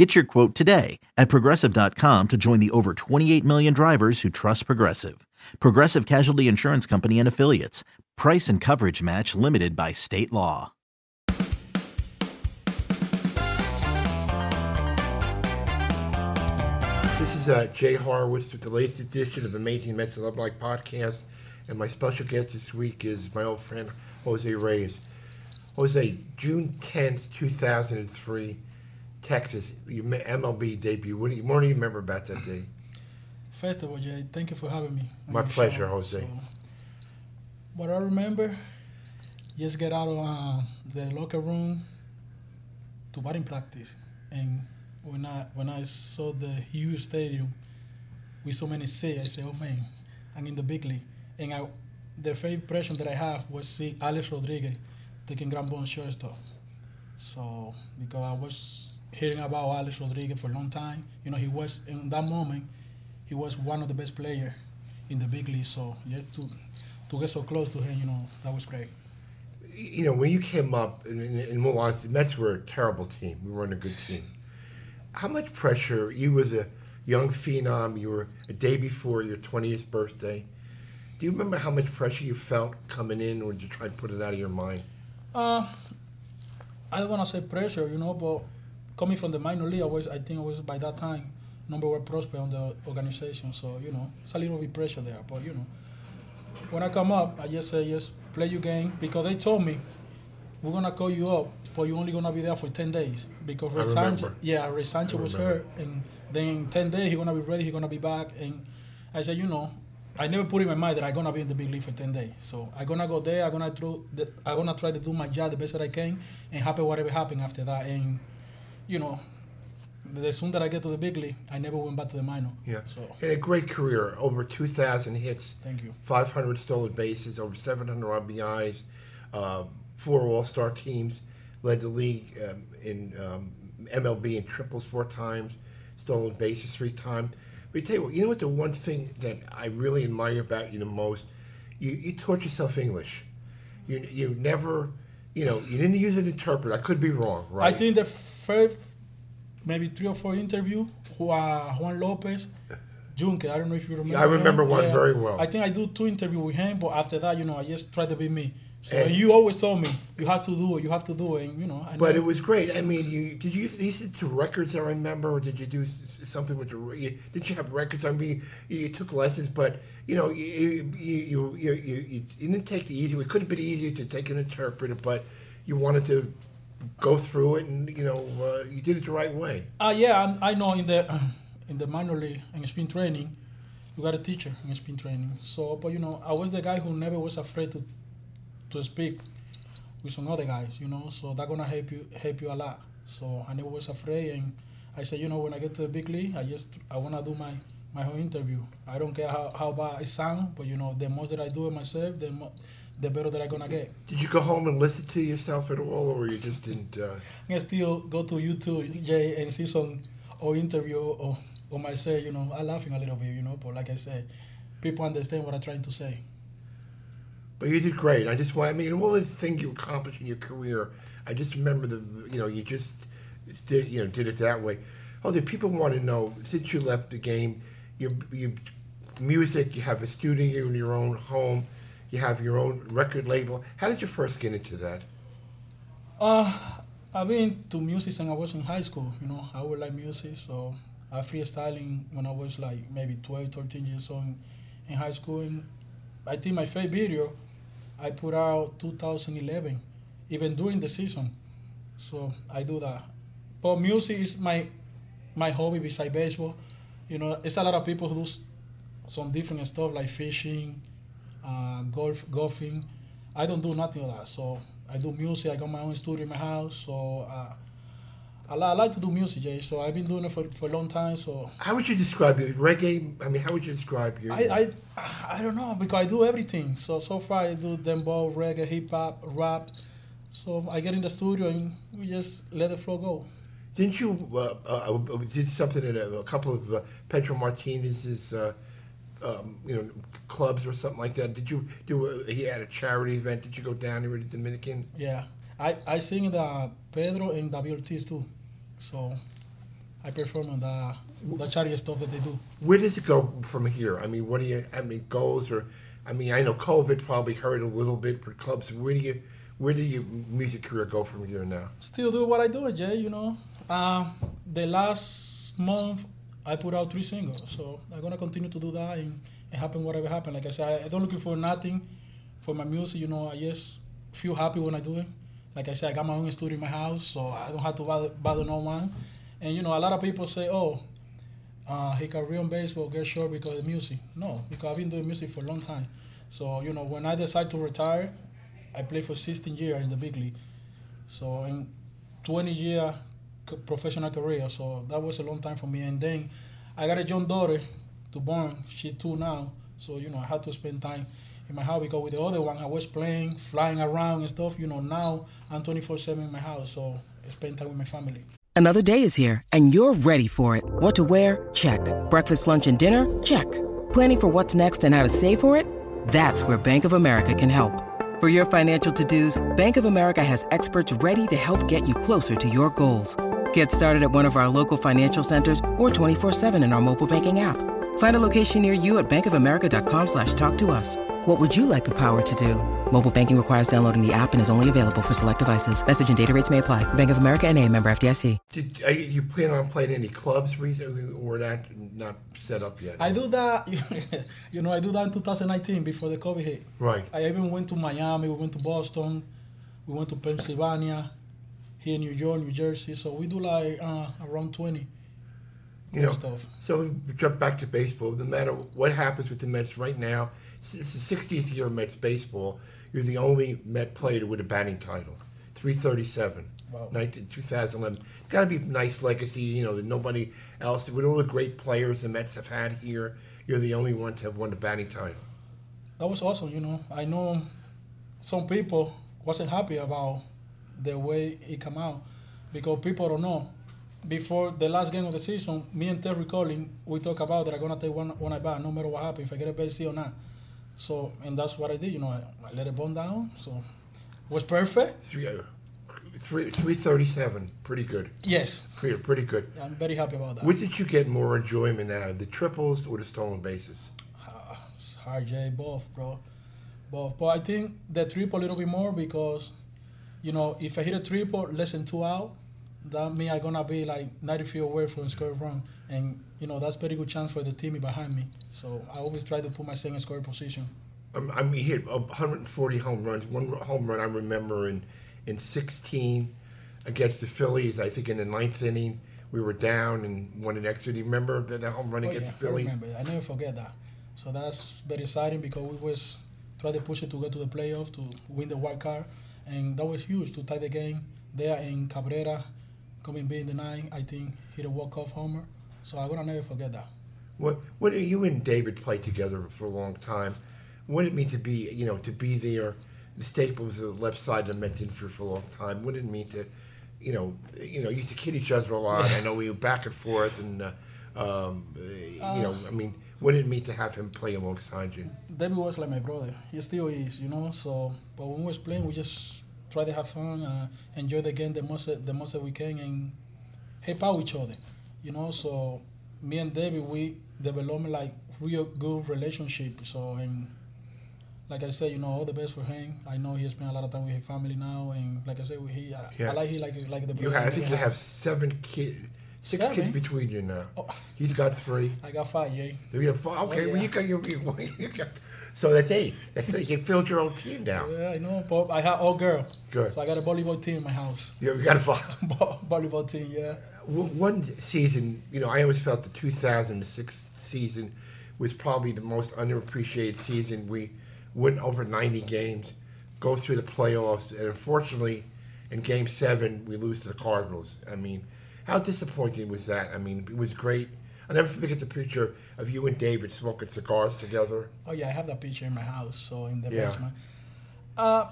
Get your quote today at progressive.com to join the over 28 million drivers who trust Progressive. Progressive Casualty Insurance Company and Affiliates. Price and coverage match limited by state law. This is uh, Jay Horwitz with the latest edition of Amazing Mets Love Like podcast. And my special guest this week is my old friend Jose Reyes. Jose, June 10th, 2003, Texas, your MLB debut. What do you, what do you remember about that day? First of all, Jay, thank you for having me. My pleasure, show. Jose. So, what I remember, just get out of uh, the locker room to batting practice, and when I when I saw the huge stadium with so many seats, I said, "Oh man, I'm in the big league." And I, the first impression that I have was see Alex Rodriguez taking grand ball shortstop. So because I was hearing about Alex Rodriguez for a long time, you know, he was in that moment he was one of the best players in the big league. So just to to get so close to him, you know, that was great. You know, when you came up, in, all honesty, the Mets were a terrible team. We weren't a good team. How much pressure, you was a young phenom, you were a day before your 20th birthday. Do you remember how much pressure you felt coming in, or did you try to put it out of your mind? Uh, I don't want to say pressure, you know, but coming from the minor league, I was, I think I was by that time number one prospect on the organization. So you know, it's a little bit pressure there. But you know, when I come up, I just say just play your game because they told me we're gonna call you up, but you're only gonna be there for ten days because Ray Sanchez, yeah, Ray Sanchez was hurt, and then in ten days he's gonna be ready. He's gonna be back, and I said, you know. I never put in my mind that I'm gonna be in the big league for ten days. So I'm gonna go there. I'm gonna try. I'm gonna try to do my job the best that I can, and happen whatever happen after that. And you know, the soon that I get to the big league, I never went back to the minor. Yeah. So And a great career, over 2,000 hits, thank you. 500 stolen bases, over 700 RBIs, uh, four All Star teams, led the league um, in um, MLB in triples four times, stolen bases three times. But tell you what, you know what the one thing that I really admire about you the most? You, you taught yourself English. You, you never, you know, you didn't use an interpreter. I could be wrong, right? I think the first maybe three or four interview, Juan, Juan Lopez, Junque. I don't know if you remember. I remember him. one very well. I think I do two interview with him, but after that, you know, I just try to be me. So And- you always told me you have to do it, you have to do it, and you know. I But know- it was great. I mean, you did you listen to records? I remember, or did you do something with the? You, did you have records? I mean, you, you took lessons, but you know, you you you, you, you, you didn't take the easy. It could have been easier to take an interpreter, but you wanted to go through it, and you know, uh, you did it the right way. Uh, yeah, I'm- I know in the in the minor league in spin training, you got a teacher in spin training. So, but you know, I was the guy who never was afraid to to speak with some other guys. You know, so that's gonna help you help you a lot. So I never was afraid, and I said, you know, when I get to the big league, I just I wanna do my my whole interview. I don't care how, how bad it sound, but you know, the most that I do it myself, the mo- the better that I gonna get. Did you go home and listen to yourself at all, or you just didn't? Uh, I still go to YouTube, Jay, and see some or interview or, or myself, you know, I laughing a little bit, you know, but like I said, people understand what I'm trying to say. But you did great. I just want, I mean, all the things you accomplished in your career, I just remember the, you know, you just did, you know, did it that way. Oh, the people want to know, since you left the game, your, your music, you have a studio in your own home, you have your own record label. How did you first get into that? Uh, I've been to music since I was in high school, you know, I would like music, so I freestyling when I was like maybe 12, 13 years old in, high school. And I think my first video I put out 2011, even during the season. So I do that. But music is my my hobby beside baseball. You know, it's a lot of people who do some different stuff like fishing, uh, golf, golfing. I don't do nothing of that. So I do music. I got my own studio in my house. So uh, I, I like to do music, Jay. So I've been doing it for, for a long time. So How would you describe it? Reggae? I mean, how would you describe your? I, I I don't know because I do everything. So so far I do dembow, reggae, hip hop, rap. So I get in the studio and we just let the flow go. Didn't you uh, uh, uh, did something at a, a couple of uh, Pedro Martinez's, uh, um, you know, clubs or something like that? Did you do? A, he had a charity event. Did you go down there to the Dominican? Yeah, I I sing in the Pedro and David Ortiz too. So I perform on the the charity stuff that they do. Where does it go from here? I mean, what do you? I mean, goals or? I mean, I know COVID probably hurt a little bit for clubs. Where do you? Where do your music career go from here now? Still do what I do, Jay. You know, uh, the last month I put out three singles, so I'm gonna continue to do that and, and happen whatever happen. Like I said, I don't looking for nothing for my music. You know, I just feel happy when I do it. Like I said, I got my own studio in my house, so I don't have to bother, bother no one. And you know, a lot of people say, "Oh, uh, he career on baseball get short because of music." No, because I've been doing music for a long time. So you know, when I decide to retire, I played for 16 years in the big league. So in 20 year professional career, so that was a long time for me. And then I got a young daughter to born. She's two now, so you know I had to spend time in my house because with the other one I was playing, flying around and stuff. You know now I'm 24/7 in my house, so I spend time with my family. Another day is here, and you're ready for it. What to wear? Check. Breakfast, lunch, and dinner? Check. Planning for what's next and how to save for it? That's where Bank of America can help. For your financial to dos, Bank of America has experts ready to help get you closer to your goals. Get started at one of our local financial centers or 24-7 in our mobile banking app. Find a location near you at bankofamerica.com slash talk to us. What would you like the power to do? Mobile banking requires downloading the app and is only available for select devices. Message and data rates may apply. Bank of America and a member FDIC. Did are you, you plan on playing any clubs recently, or that not set up yet? I do that, you know, I do that in 2019 before the COVID hit. Right. I even went to Miami, we went to Boston, we went to Pennsylvania, here in New York, New Jersey. So we do like uh, around 20 you know. stuff. So we jump back to baseball. No matter what happens with the Mets right now, it's the 60th year of Mets baseball. You're the only Met player with a batting title, 337. Wow. 19, 2011. Got to be a nice legacy, you know, that nobody else, with all the great players the Mets have had here, you're the only one to have won the batting title. That was awesome, you know. I know some people wasn't happy about the way it come out because people don't know. Before the last game of the season, me and Terry Collins, we talk about that I'm gonna take one one at bat, no matter what happens, if I get a base or not. So, and that's what I did. You know, I, I let it burn down. So, it was perfect. Three, uh, three, 337. Pretty good. Yes, Pretty, pretty good. I'm very happy about that. What did you get more enjoyment out of, the triples or the stolen bases? It's hard, Jay. Both, bro. Both. But I think the triple a little bit more because, you know, if I hit a triple less than two out, that means I'm gonna be like 90 feet away from score run, and you know that's very good chance for the team behind me. So I always try to put myself in scoring position. Um, I mean, he hit 140 home runs. One home run I remember in in 16 against the Phillies. I think in the ninth inning we were down and won an extra. Do you remember that, that home run Oh, against yeah, the Phillies? I remember. I never forget that. So that's very exciting because we was try to push it to get to the playoff to win the wild card, and that was huge to tie the game there in Cabrera, coming being the nine. I think hit a walk off homer. So I'm gonna never forget that. What what you and David played together for a long time. What did it mean to be you know to be there? The Staples the left side of the Mets infield for a long time. What did it mean to, you know, you know, used to kid each other a lot. I know we were back and forth, and uh, um, uh, you know, I mean, what did it mean to have him play alongside you? David was like my brother. He still is, you know. So, but when we was playing, we just try to have fun, uh, enjoy the game the most the most that we can, and help out each other, you know. So, me and David, we developed like real good relationship. So, and like I said, you know, all the best for him. I know he spent a lot of time with his family now, and like I said, he, I, Yeah. I like he like like the. You have, I think you have seven kids, six Seven? kids between you now. Oh. He's got three. I got five, yeah. You have five. Oh, okay, Oh, well yeah. you got your. You, you got, so that's eight. That's eight. You filled your own team now. Yeah, I know. But I have all girl. Good. So I got a volleyball team in my house. You got a five. volleyball team, yeah. One season, you know, I always felt the 2006 season was probably the most underappreciated season. We went over 90 games, go through the playoffs, and unfortunately, in Game Seven, we lose to the Cardinals. I mean, How disappointing was that? I mean, it was great. I never forget the picture of you and David smoking cigars together. Oh yeah, I have that picture in my house, so in the Yeah. basement. Uh,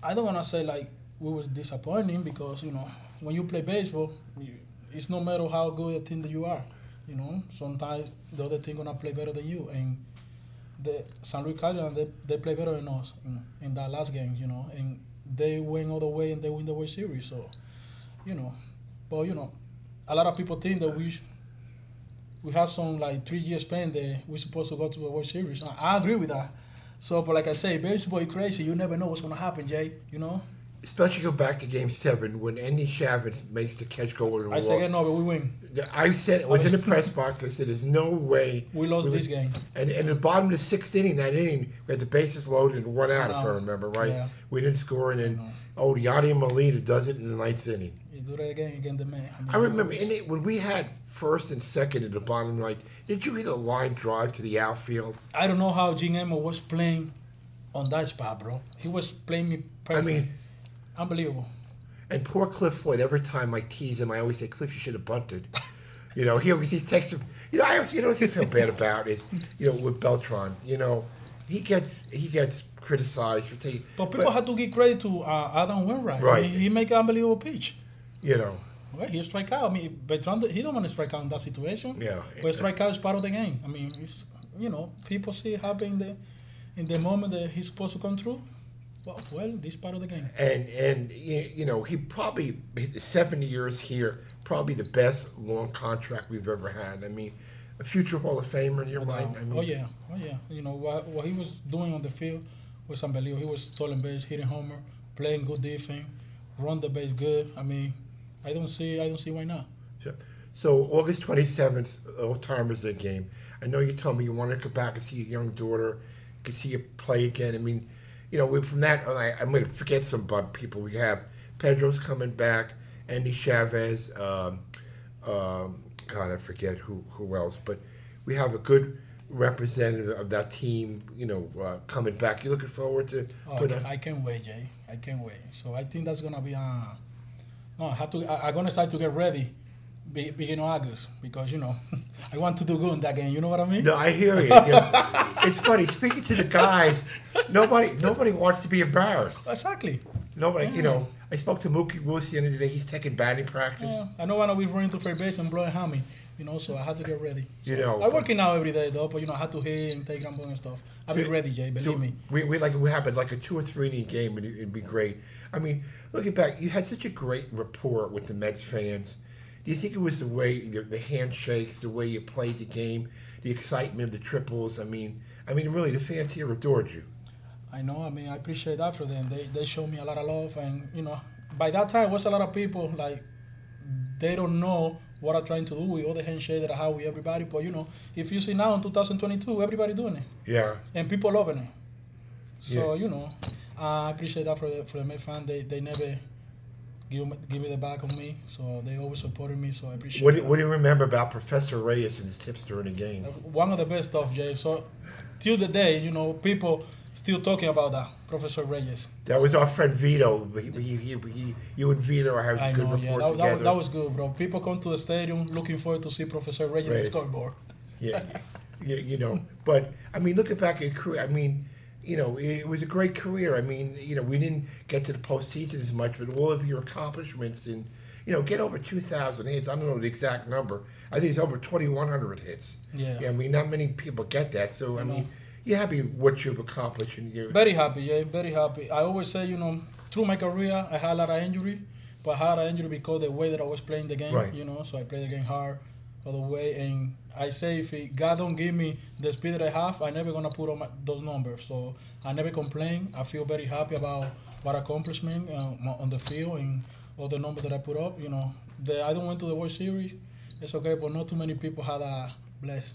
I don't wanna say like we was disappointing because you know when you play baseball, you, it's no matter how good a team that you are. You know, sometimes the other team gonna play better than you, and the San Luis Cardinals they, they play better than us in, in that last game. You know, and they win all the way and they win the World Series. So, you know, but you know, a lot of people think that we. we have some like three years span there. We're supposed to go to the World Series. I, I agree with that. So, but like I say, baseball is crazy. You never know what's gonna happen, Jay. You know. Especially go back to Game Seven when Endy Chavez makes the catch go over the I wall. say no, but we win. I said it was in the press box. I said, "There's no way We lost would-" this game. And and the bottom of the sixth inning, that inning, we had the bases loaded and one out, if I remember right. Yeah. We didn't score, and then oh, Yadi Molina does it in the ninth inning. You do that again against the man. mean, I remember in it, when we had first and second in the bottom right. Did you hit a line drive to the outfield? I don't know how Jim Edmonds was playing on that spot, bro. He was playing me I mean, unbelievable. and poor Cliff Floyd. Every time I tease him, I always say, "Cliff, you should have bunted." You know, he always he takes him. You know, I always, you know, what I feel bad about is, you know, with Beltran. You know, he gets he gets criticized for taking. But people have to give credit to uh, Adam Wainwright. Right. He, he make an unbelievable pitch. you know, Well, he strike out. I mean, Beltran, he don't want to strike out in that situation. Yeah. But strike out is part of the game. I mean, it's, you know, people see it happen in the, in the moment that he's supposed to come through. Well, well, this part of the game. and and you know, he probably seven years here, probably the best long contract we've ever had. I mean, a future Hall of Famer in your mind. I mean, oh yeah, oh yeah. You know what what he was doing on the field was unbelievable. He was stolen base, hitting homer, playing good defense, run the base good. I mean, I don't see I don't see why not. So- So August twenty seventh, Old Timers Day game. I know you told me you wanted to come back and see your young daughter, could see you play again. I mean, you know, we- from that, I, I'm going to forget some people we have. Pedro's coming back, Endy Chavez. Um, um, God, I forget who who else, but we have a good representative of that team. You know, uh, coming back. You looking forward to? Oh, I, putting can, on- I can't wait, Jay. I can't wait. So I think that's gonna be uh no, I have to I, I'm gonna start to get ready be, beginning of August because you know I want to do good in that game. You know what I mean? No, I hear you. It's funny speaking to the guys. Nobody, nobody wants to be embarrassed. Exactly. Nobody, you know. I spoke to Mookie Wilson the other day. He's taking batting practice. Yeah, I know when I be running to first base and blowing hammy, you know, so I had to get ready. You know, I'm working out every day though, but you know, I had to hit and take gamble and stuff. I'll be ready, Jay. Believe So me. we, we like we have it like a two or three inning game, and it, it'd be great. I mean, looking back, you had such a great rapport with the Mets fans. Do you think it was the way the, the handshakes, the way you played the game, the excitement of the triples? I mean, I mean, really, the fans here adored you. I know. I mean, I appreciate that for them. They they showed me a lot of love, and you know, by that time, was a lot of people like they don't know what I'm trying to do with all the handshake that I have with everybody. But you know, if you see now in 2022, everybody doing it, Yeah, and people loving it. So Yeah. you know, I appreciate that for the for the Met fan. They they never give me, give me the back on me, so they always supported me. So I appreciate. What do, that. what do you remember about Professor Reyes and his tips during the game? Uh, one of the best stuff, Jay. So till the day, you know, people still talking about that, Professor Reyes. That was our friend Vito. He, he, he, he, you and Vito have a I good know, rapport yeah, that, that, together. was, that was good, bro. People come to the stadium looking forward to see Professor Reyes Reyes. scoreboard. yeah, you, you know. But I mean, looking back at career, I mean, you know, it was a great career. I mean, you know, we didn't get to the postseason as much, but all of your accomplishments and you know, get over two thousand hits. I don't know the exact number. I think it's over twenty one hundred hits. Yeah. I mean, not many people get that. So I mean, you're happy what you've accomplished, and you. Very happy, yeah, very happy. I always say, you know, through my career, I had a lot of injury, but I had an injury because the way that I was playing the game, Right. you know, so I played the game hard all the way. And I say, if it, God don't give me the speed that I have, I never gonna put on my, those numbers. So I never complain. I feel very happy about what accomplishment uh, on the field and all the numbers that I put up. You know, the, I don't went to the World Series. It's okay, but not too many people had a bless.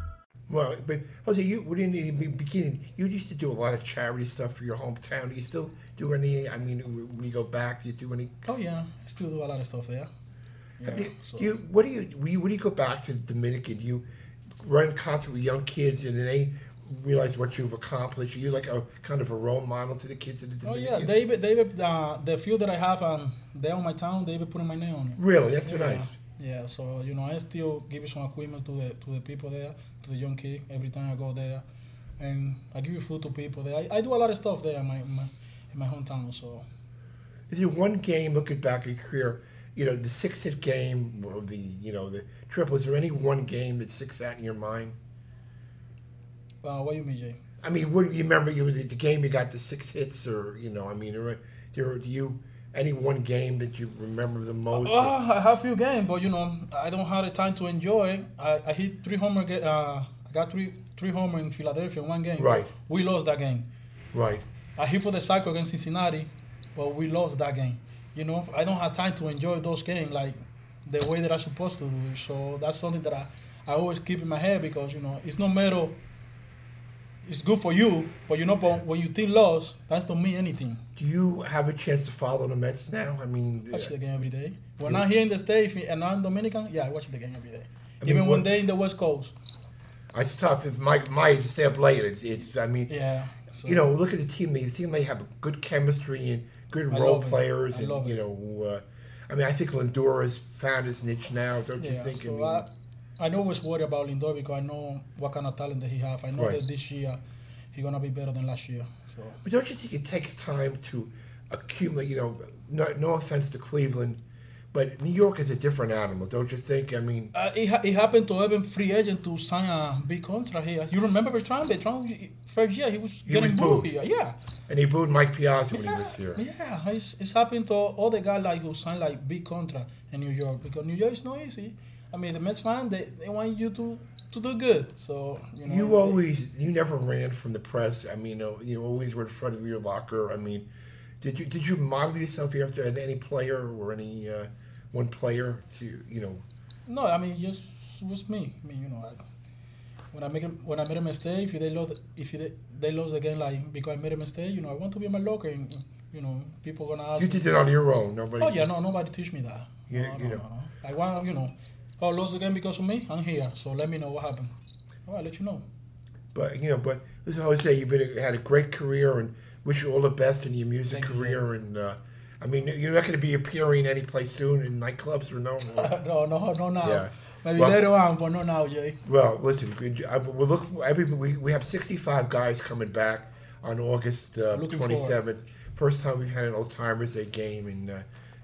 Well, but Jose, you when in the beginning, you used to do a lot of charity stuff for your hometown. Do you still do any? I mean, when you go back, do you do any? Oh yeah, I still do a lot of stuff there. I Yeah, mean, so- do you, what do you, when you when you go back to Dominican? Do you run concert with young kids and then they realize what you've accomplished? Are you like a kind of a role model to the kids in the Oh yeah, David, David, uh, the few that I have um, there on my town, David putting my name on it. Really, that's yeah. nice. Yeah, so you know, I still give some equipment to the to the people there, to the young kid every time I go there, and I give you food to people there. I, I do a lot of stuff there in my, my in my hometown. So Is there one game looking back at your career? You know, the six hit game or the you know the triple. Is there any one game that sticks out in your mind? uh, what do you mean, Jay? I mean, what you remember? You the game you got the six hits, or you know, I mean, do you any one game that you remember the most? Oh, I have a few games, but you know, I don't have the time to enjoy. I, I hit three homer. Uh, I got three three homer in Philadelphia in one game. Right. We lost that game. right. I hit for the cycle against Cincinnati, but we lost that game. You know, I don't have time to enjoy those games like the way that I'm supposed to do. So that's something that I, I always keep in my head because you know it's no matter. It's good for you, but you know, but when you think loss, that don't mean anything. Do you have a chance to follow the Mets now? I mean, watch the game every day. When I'm here in the States and I'm Dominican, yeah, I watch the game every day. I mean, Even when what- they in the West Coast. it's tough. If my my stay up late, it's, it's I mean, Yeah. so- you know, look at the team. The team they have good chemistry and good I role players, I and you know, uh, I mean, I think Lindor has found his niche now. Don't you think? so I mean, I, know always worry about Lindor because I know what kind of talent that he have. I know Right. that this year he's gonna be better than last year. So But don't you think it takes time to accumulate? You know, no, no offense to Cleveland, but New York is a different animal. Don't you think? I mean, uh, it, ha- it happened to even free agent to sign a big contract here. You remember Beltran? Beltran first year he was He getting was booed booed. here. Yeah. and he booed Mike Piazza when he Yeah, was here. yeah, it's, it's happened to all the guys like who sign like big contract in New York because New York is not easy. I mean, the Mets fan they, they want you to to do good. So you know, You always, you never ran from the press. I mean, you, know, you always were in front of your locker. I mean, did you did you model yourself after any player or any uh, one player to you know? No, I mean just was me. I mean, you know, I, when I make a, when I made a mistake, if they lost, if they, they lost the game, like because I made a mistake, you know, I want to be in my locker, and you know, people gonna ask. You me, did it on your own. Nobody. Oh yeah, no, nobody teach me that. You- no, you no, know. no, no. I want, you know, oh, lost the game because of me. I'm here, so let me know what happened. Oh, I'll let you know. But you know, but as I always say, you've been had a great career, and wish you all the best in your music Thank you. career. And uh, I mean, you're not going to be appearing any place soon in nightclubs or no. no, no, no, now. Yeah. Maybe Well- later on, but not now, Jay. Well, listen, we, I, we'll look. Every, we, we have 65 guys coming back on August uh, Looking 27th. First time we've had an Old Timers Day game and uh,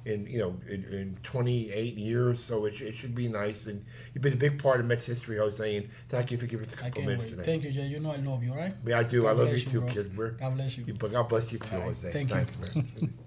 in you know, in, in 28 years. So it, it should be nice. And you've been a big part of Mets history, Jose. And thank you for giving us a couple minutes wait. today. Thank you, Jay. You know I love you, right? Yeah, I do. I love you you, too, kid. We're, God bless you. But God bless you too, right. Jose. Thank you. Thanks, man.